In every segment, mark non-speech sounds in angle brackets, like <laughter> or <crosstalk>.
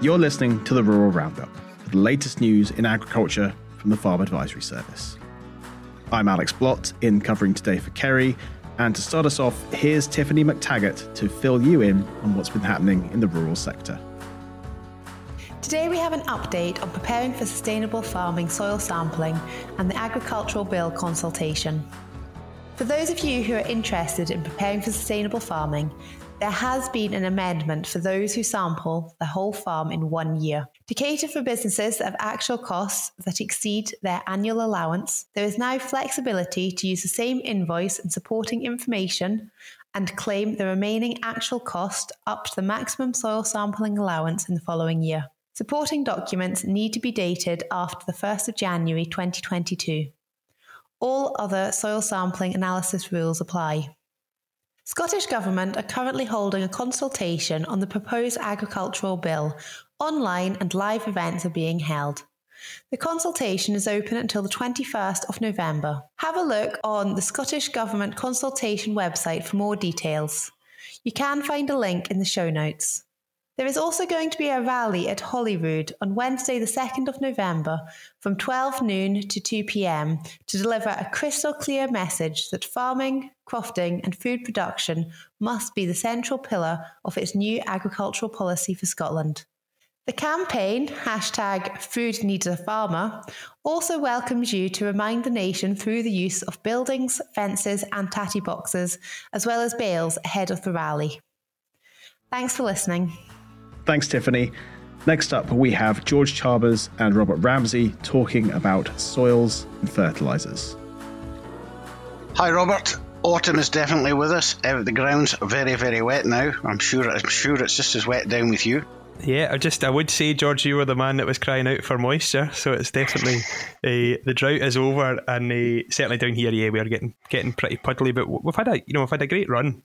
You're listening to the Rural Roundup, the latest news in agriculture from the Farm Advisory Service. I'm Alex Blott, in covering today for Kerry, and to start us off, here's Tiffany MacTaggart to fill you in on what's been happening in the rural sector. Today we have an update on preparing for sustainable farming soil sampling and the Agricultural Bill consultation. For those of you who are interested in preparing for sustainable farming, there has been an amendment for those who sample the whole farm in one year. To cater for businesses that have actual costs that exceed their annual allowance, there is now flexibility to use the same invoice and supporting information and claim the remaining actual cost up to the maximum soil sampling allowance in the following year. Supporting documents need to be dated after the 1st of January 2022. All other soil sampling analysis rules apply. Scottish Government are currently holding a consultation on the proposed agricultural bill. Online and live events are being held. The consultation is open until the 21st of November. Have a look on the Scottish Government consultation website for more details. You can find a link in the show notes. There is also going to be a rally at Holyrood on Wednesday, the 2nd of November from 12 noon to 2 pm to deliver a crystal clear message that farming, crofting, and food production must be the central pillar of its new agricultural policy for Scotland. The campaign, hashtag Food Needs a Farmer, also welcomes you to remind the nation through the use of buildings, fences, and tatty boxes, as well as bales ahead of the rally. Thanks for listening. Thanks, Tiffany. Next up, we have George Chalmers and Robert Ramsay talking about soils and fertilizers. Hi, Robert. Autumn is definitely with us. The ground's very, very wet now. I'm sure. I'm sure it's just as wet down with you. Yeah, I just I would say George, you were the man that was crying out for moisture. So it's definitely uh, the drought is over, and uh, certainly down here, yeah, we are getting getting pretty puddly. But we've had a you know we've had a great run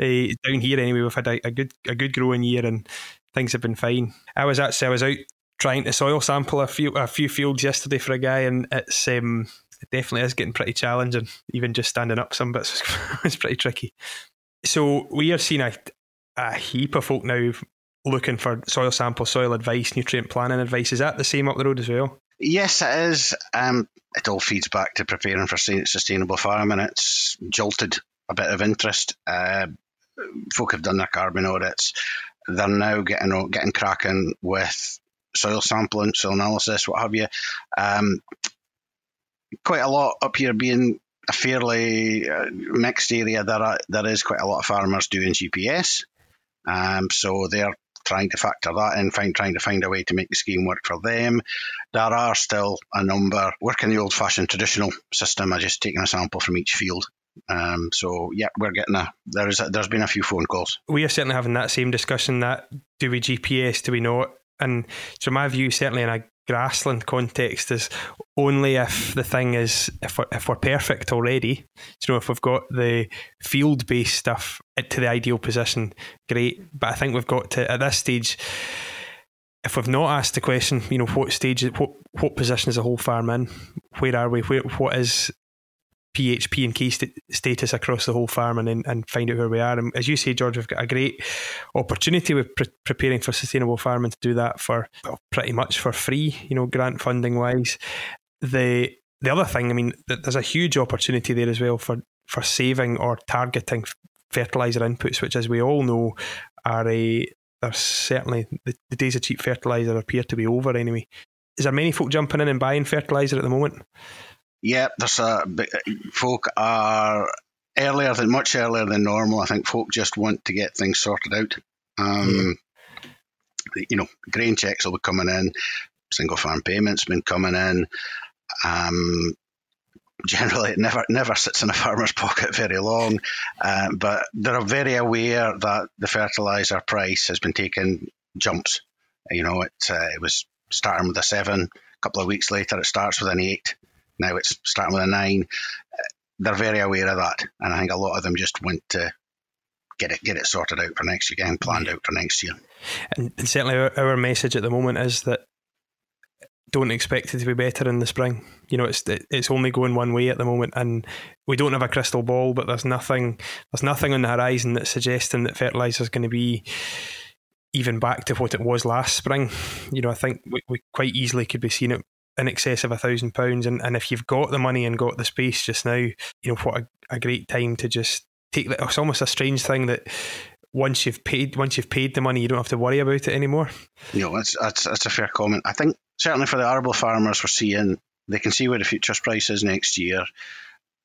uh, down here anyway. We've had a, a, good a good growing year, and things have been fine. I was actually I was out trying to soil sample a few a few fields yesterday for a guy, and it's um, it definitely is getting pretty challenging. Even just standing up some bits <laughs> was pretty tricky. So we are seeing a, a heap of folk now looking for soil sample, soil advice, nutrient planning advice. Is that the same up the road as well? Yes, it is. Um, it all feeds back to preparing for sustainable farming. It's jolted a bit of interest. Uh, folk have done their carbon audits they're now getting getting cracking with soil sampling, soil analysis, what have you. Um, quite a lot up here being a fairly uh, mixed area. There are, there is quite a lot of farmers doing GPS, um, so they're trying to factor that in, find, trying to find a way to make the scheme work for them. There are still a number working the old-fashioned traditional system of just taking a sample from each field um, so yeah, we're getting a there's a, there's been a few phone calls. We are certainly having that same discussion. That do we GPS? Do we not? And so my view, certainly in a grassland context, is only if the thing is if we're, if we're perfect already. You know, if we've got the field based stuff to the ideal position, great. But I think we've got to at this stage if we've not asked the question, you know, what stage, what what position is the whole farm in? Where are we? Where, what is pH P and K st- status across the whole farm and, and find out where we are. And as you say, George, we've got a great opportunity with pre- preparing for sustainable farming to do that for well, pretty much for free, you know, grant funding wise. The the other thing, I mean, there's a huge opportunity there as well for for saving or targeting fertilizer inputs, which, as we all know, are a are certainly the, the days of cheap fertilizer appear to be over anyway. Is there many folk jumping in and buying fertilizer at the moment? Yeah, there's a folk are earlier than much earlier than normal. I think folk just want to get things sorted out. Um, mm. You know, grain checks will be coming in. Single farm payments been coming in. Um, generally, it never never sits in a farmer's <laughs> pocket very long. Uh, but they're very aware that the fertilizer price has been taking jumps. You know, it uh, it was starting with a seven. A couple of weeks later, it starts with an eight. Now it's starting with a nine. They're very aware of that, and I think a lot of them just went to get it get it sorted out for next year and planned out for next year. And, and certainly, our, our message at the moment is that don't expect it to be better in the spring. You know, it's it's only going one way at the moment, and we don't have a crystal ball. But there's nothing there's nothing on the horizon that's suggesting that fertilizer is going to be even back to what it was last spring. You know, I think we, we quite easily could be seeing it in excess of a thousand pounds. And and if you've got the money and got the space just now, you know what a, a great time to just take. It's almost a strange thing that once you've paid once you've paid the money, you don't have to worry about it anymore. You know, that's that's, that's a fair comment. I think certainly for the arable farmers, we're seeing they can see where the futures price is next year.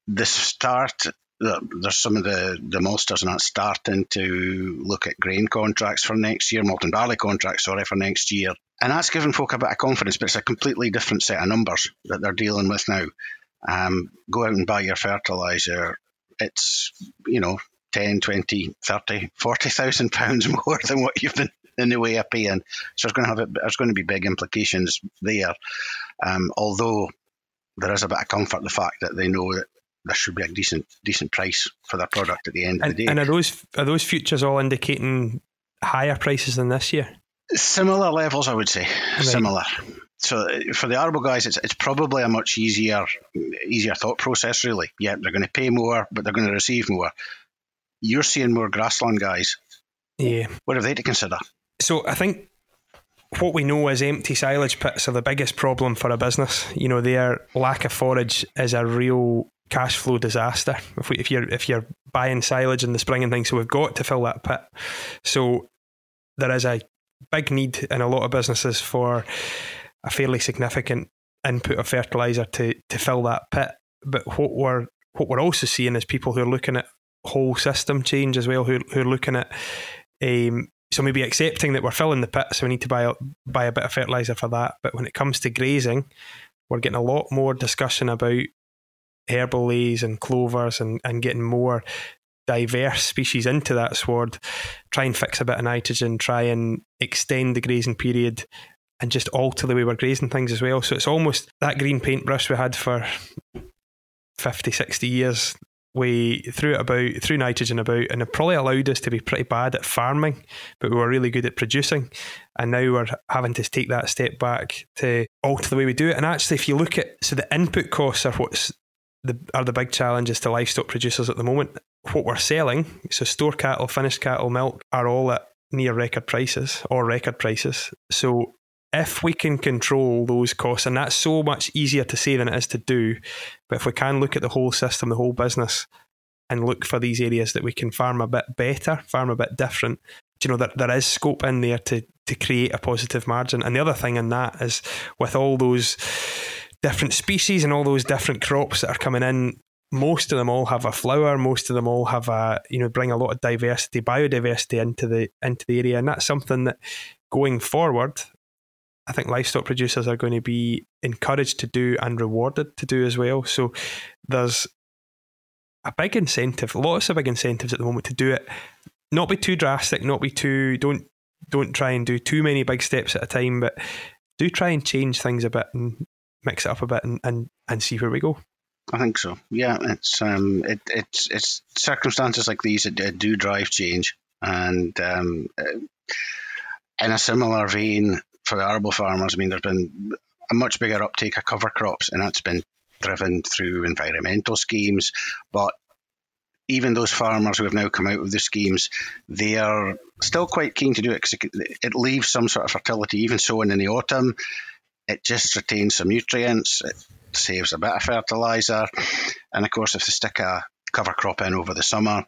The start there's some of the, the maltsters not starting to look at grain contracts for next year, malt and barley contracts, sorry, for next year. And that's giving folk a bit of confidence, but it's a completely different set of numbers that they're dealing with now. Um, go out and buy your fertiliser. It's, you know, 10, 20, 30, 40,000 pounds <laughs> more than what you've been in the way of paying. So it's going to have, a, there's going to be big implications there. Um, although there is a bit of comfort the fact that they know that there should be a decent decent price for their product at the end and, of the day. And are those are those futures all indicating higher prices than this year? Similar levels, I would say. Right. Similar. So uh, for the arable guys, it's it's probably a much easier easier thought process. Really, yeah, they're going to pay more, but they're going to receive more. You're seeing more grassland guys. Yeah. What have they to consider? So I think what we know is empty silage pits are the biggest problem for a business. You know, their lack of forage is a real cash flow disaster if we if you're if you're buying silage in the spring and things. So we've got to fill that pit. So there is a big need in a lot of businesses for a fairly significant input of fertilizer to to fill that pit. But what we're what we're also seeing is people who are looking at whole system change as well, who who are looking at um, so maybe accepting that we're filling the pit, so we need to buy a, buy a bit of fertilizer for that. But when it comes to grazing, we're getting a lot more discussion about herbal leys and clovers and, and getting more diverse species into that sward, try and fix a bit of nitrogen, try and extend the grazing period and just alter the way we're grazing things as well. So it's almost that green paintbrush we had for 50, 60 years. We threw it about, threw nitrogen about, and it probably allowed us to be pretty bad at farming, but we were really good at producing. And now we're having to take that step back to alter the way we do it. And actually, if you look at, so the input costs are what's the, are the big challenges to livestock producers at the moment. What we're selling, so store cattle, finished cattle, milk, are all at near record prices or record prices. So if we can control those costs, and that's so much easier to say than it is to do, but if we can look at the whole system, the whole business, and look for these areas that we can farm a bit better, farm a bit different, you know, that there is scope in there to to create a positive margin. And the other thing in that is with all those different species and all those different crops that are coming in. Most of them all have a flower. Most of them all have a you know bring a lot of diversity biodiversity into the into the area. And that's something that going forward i think livestock producers are going to be encouraged to do and rewarded to do as well. So there's a big incentive lots of big incentives at the moment to do it. Not be too drastic not be too don't don't try and do too many big steps at a time but do try and change things a bit and mix it up a bit and, and, and see where we go. I think so. Yeah, it's um, it, it's it's circumstances like these that do drive change, and um, in a similar vein for the arable farmers, I mean, there's been a much bigger uptake of cover crops, and that's been driven through environmental schemes. But even those farmers who have now come out of the schemes, they are still quite keen to do it because it, it leaves some sort of fertility, even sowing in the autumn it just retains some nutrients, it saves a bit of fertiliser, and of course, if they stick a cover crop in over the summer,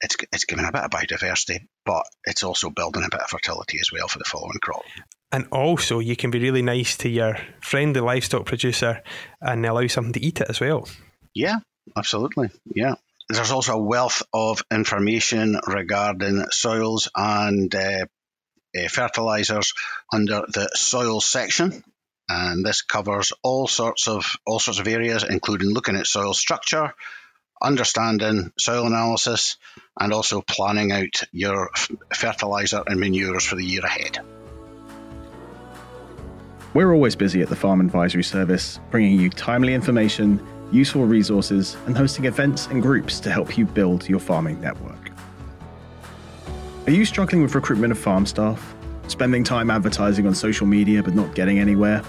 it's, it's giving a bit of biodiversity, but it's also building a bit of fertility as well for the following crop. And also, you can be really nice to your friendly livestock producer, and allow something to eat it as well. Yeah, absolutely. Yeah. There's also a wealth of information regarding soils and uh, uh, fertilizers under the soil section and this covers all sorts of all sorts of areas, including looking at soil structure, understanding soil analysis, and also planning out your fertilizer and manures for the year ahead. We're always busy at the Farm Advisory Service, bringing you timely information, useful resources, and hosting events and groups to help you build your farming network. Are you struggling with recruitment of farm staff? Spending time advertising on social media but not getting anywhere?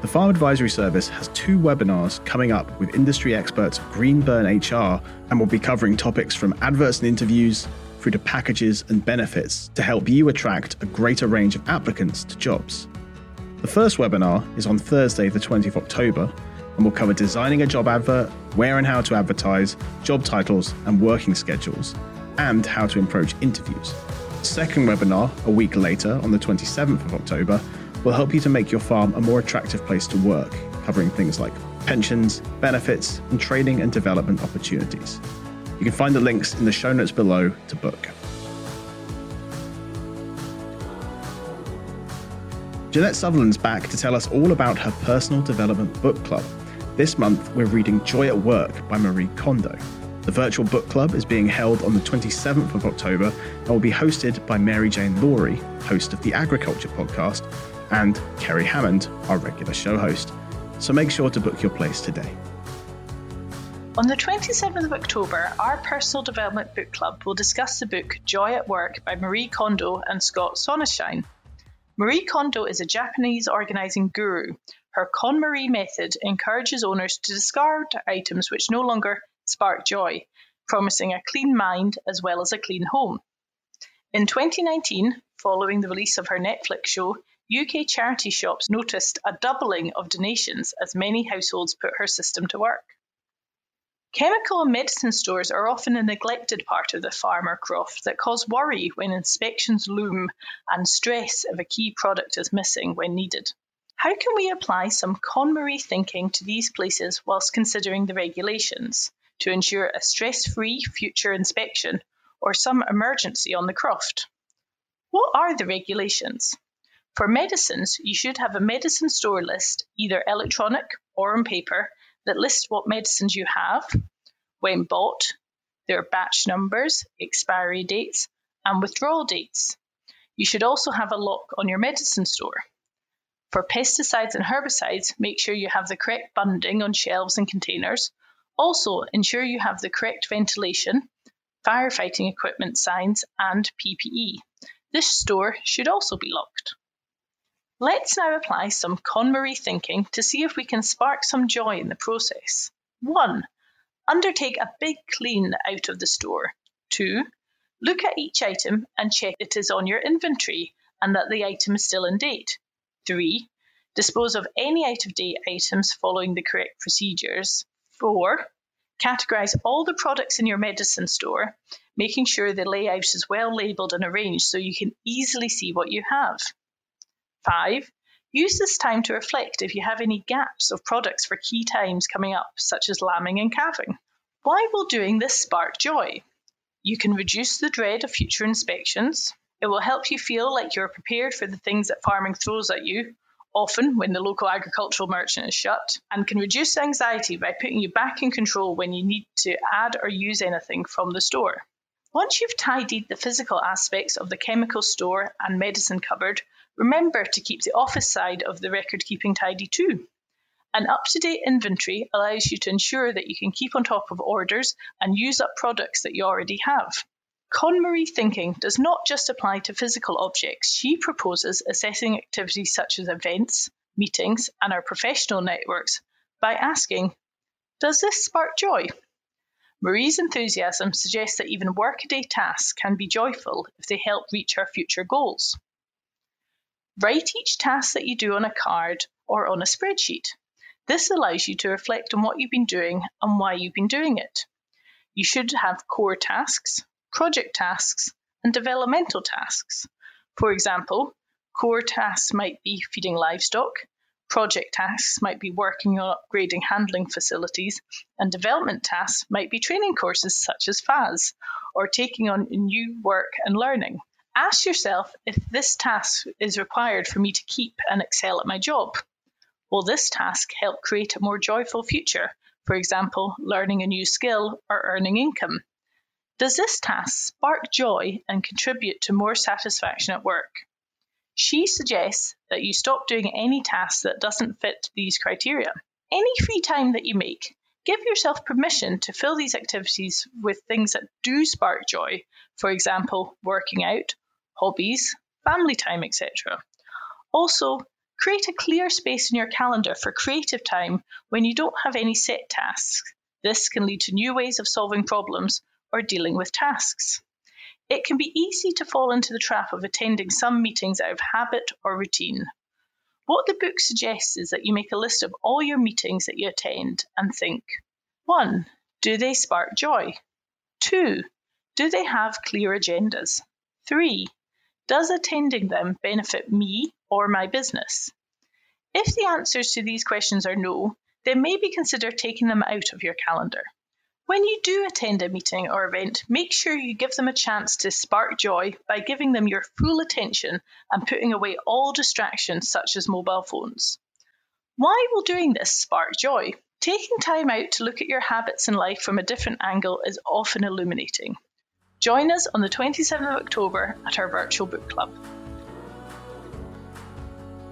The Farm Advisory Service has two webinars coming up with industry experts Greenburn HR and will be covering topics from adverts and interviews, through to packages and benefits to help you attract a greater range of applicants to jobs. The first webinar is on Thursday, the 20th of October, and will cover designing a job advert, where and how to advertise, job titles and working schedules, and how to approach interviews. The second webinar, a week later on the 27th of October, will help you to make your farm a more attractive place to work, covering things like pensions, benefits, and training and development opportunities. You can find the links in the show notes below to book. Janette Sutherland's back to tell us all about her personal development book club. This month, we're reading Joy at Work by Marie Kondo. The virtual book club is being held on the 27th of October and will be hosted by Mary Jane Laurie, host of the Agriculture podcast, and Kerry Hammond, our regular show host. So make sure to book your place today. On the 27th of October, our personal development book club will discuss the book Joy at Work by Marie Kondo and Scott Sonenshein. Marie Kondo is a Japanese organizing guru. Her KonMari method encourages owners to discard items which no longer spark joy, promising a clean mind as well as a clean home. In 2019, following the release of her Netflix show, UK charity shops noticed a doubling of donations as many households put her system to work. Chemical and medicine stores are often a neglected part of the farm or croft that cause worry when inspections loom and stress if a key product is missing when needed. How can we apply some KonMari thinking to these places whilst considering the regulations to ensure a stress free future inspection or some emergency on the croft? What are the regulations? For medicines, you should have a medicine store list, either electronic or on paper, that lists what medicines you have, when bought, their batch numbers, expiry dates, and withdrawal dates. You should also have a lock on your medicine store. For pesticides and herbicides, make sure you have the correct bunding on shelves and containers. Also, ensure you have the correct ventilation, firefighting equipment signs, and PPE. This store should also be locked. Let's now apply some KonMari thinking to see if we can spark some joy in the process. 1. Undertake a big clean out of the store. 2. Look at each item and check it is on your inventory and that the item is still in date. 3. Dispose of any out of date items following the correct procedures. 4. Categorize all the products in your medicine store, making sure the layout is well labelled and arranged so you can easily see what you have. Five, use this time to reflect if you have any gaps of products for key times coming up, such as lambing and calving. Why will doing this spark joy? You can reduce the dread of future inspections. It will help you feel like you're prepared for the things that farming throws at you, often when the local agricultural merchant is shut, and can reduce anxiety by putting you back in control when you need to add or use anything from the store. Once you've tidied the physical aspects of the chemical store and medicine cupboard, Remember to keep the office side of the record keeping tidy too. An up to date inventory allows you to ensure that you can keep on top of orders and use up products that you already have. KonMari thinking does not just apply to physical objects. She proposes assessing activities such as events, meetings, and our professional networks by asking, Does this spark joy? Marie's enthusiasm suggests that even workaday tasks can be joyful if they help reach our future goals. Write each task that you do on a card or on a spreadsheet. This allows you to reflect on what you've been doing and why you've been doing it. You should have core tasks, project tasks, and developmental tasks. For example, core tasks might be feeding livestock, project tasks might be working on upgrading handling facilities, and development tasks might be training courses such as FAS or taking on new work and learning. Ask yourself if this task is required for me to keep and excel at my job. Will this task help create a more joyful future, for example, learning a new skill or earning income? Does this task spark joy and contribute to more satisfaction at work? She suggests that you stop doing any task that doesn't fit these criteria. Any free time that you make, give yourself permission to fill these activities with things that do spark joy, for example, working out hobbies, family time, etc. Also, create a clear space in your calendar for creative time when you don't have any set tasks. This can lead to new ways of solving problems or dealing with tasks. It can be easy to fall into the trap of attending some meetings out of habit or routine. What the book suggests is that you make a list of all your meetings that you attend and think 1. Do they spark joy? 2. Do they have clear agendas? 3. Does attending them benefit me or my business? If the answers to these questions are no, then maybe consider taking them out of your calendar. When you do attend a meeting or event, make sure you give them a chance to spark joy by giving them your full attention and putting away all distractions such as mobile phones. Why will doing this spark joy? Taking time out to look at your habits in life from a different angle is often illuminating. Join us on the 27th of October at our virtual book club.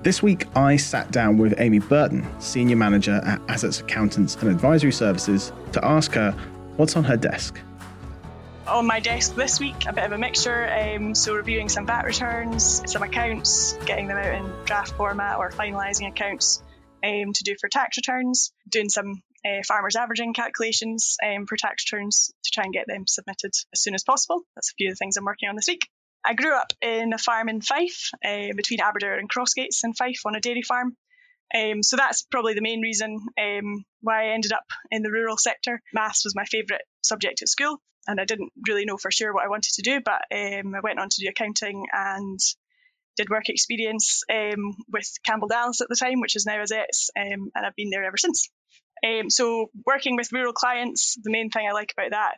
This week, I sat down with Amy Burton, Senior Manager at Azets Accountants and Advisory Services, to ask her what's on her desk. On my desk this week, a bit of a mixture. Um, so, reviewing some VAT returns, some accounts, getting them out in draft format or finalising accounts um, to do for tax returns, doing some uh, farmers averaging calculations um, for tax returns to try and get them submitted as soon as possible. That's a few of the things I'm working on this week. I grew up in a farm in Fife, uh, between Aberdour and Crossgates in Fife on a dairy farm. Um, so that's probably the main reason um, why I ended up in the rural sector. Maths was my favourite subject at school, and I didn't really know for sure what I wanted to do, but um, I went on to do accounting and did work experience um, with Campbell Dallas at the time, which is now Azets, um, and I've been there ever since. Um, so working with rural clients, the main thing I like about that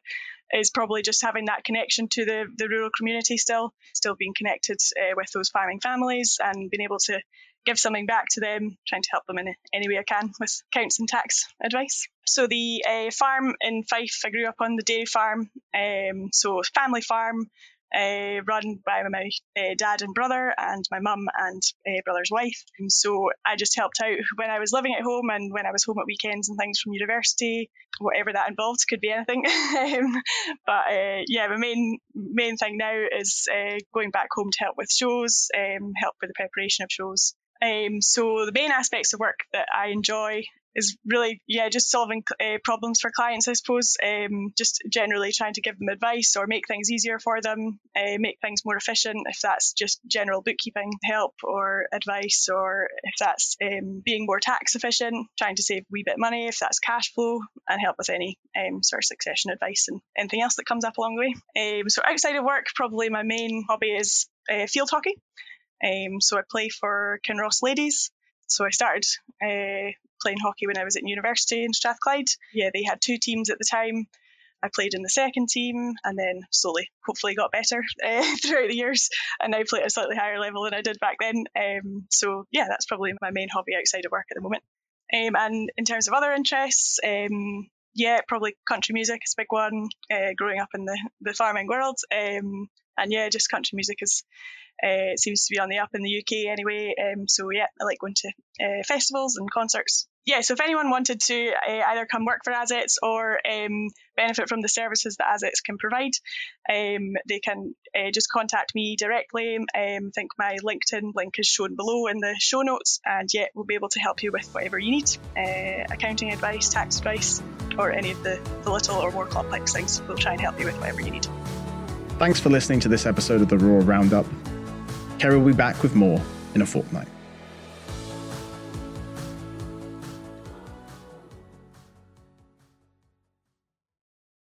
is probably just having that connection to the, the rural community still, still being connected uh, with those farming families and being able to give something back to them, trying to help them in any way I can with accounts and tax advice. So the uh, farm in Fife, I grew up on the dairy farm, um, so family farm, uh, run by my uh, dad and brother and my mum and uh, brother's wife. And so I just helped out when I was living at home and when I was home at weekends and things from university, whatever that involved, could be anything. <laughs> um, but uh, yeah, the main main thing now is uh, going back home to help with shows, um, help with the preparation of shows. Um, so the main aspects of work that I enjoy is really yeah just solving uh, problems for clients i suppose um, just generally trying to give them advice or make things easier for them uh, make things more efficient if that's just general bookkeeping help or advice or if that's um, being more tax efficient trying to save a wee bit money if that's cash flow and help with any um, sort of succession advice and anything else that comes up along the way um, so outside of work probably my main hobby is uh, field hockey um, so I play for Kinross Ladies. So I started uh, playing hockey when I was at university in Strathclyde. Yeah, they had two teams at the time. I played in the second team and then slowly, hopefully, got better uh, <laughs> throughout the years and now play at a slightly higher level than I did back then. Um, so, yeah, that's probably my main hobby outside of work at the moment. Um, and in terms of other interests, um, yeah, probably country music is a big one. Uh, growing up in the, the farming world, um, and yeah, just country music is uh, seems to be on the up in the UK anyway. Um, so yeah, I like going to uh, festivals and concerts. Yeah, so if anyone wanted to uh, either come work for Azets or um, benefit from the services that Azets can provide, um, they can just contact me directly. Um, I think my LinkedIn link is shown below in the show notes, and yeah, we'll be able to help you with whatever you need accounting advice, tax advice, or any of the, the little or more complex things. We'll try and help you with whatever you need. Thanks for listening to this episode of the Rural Roundup. Kerry will be back with more in a fortnight.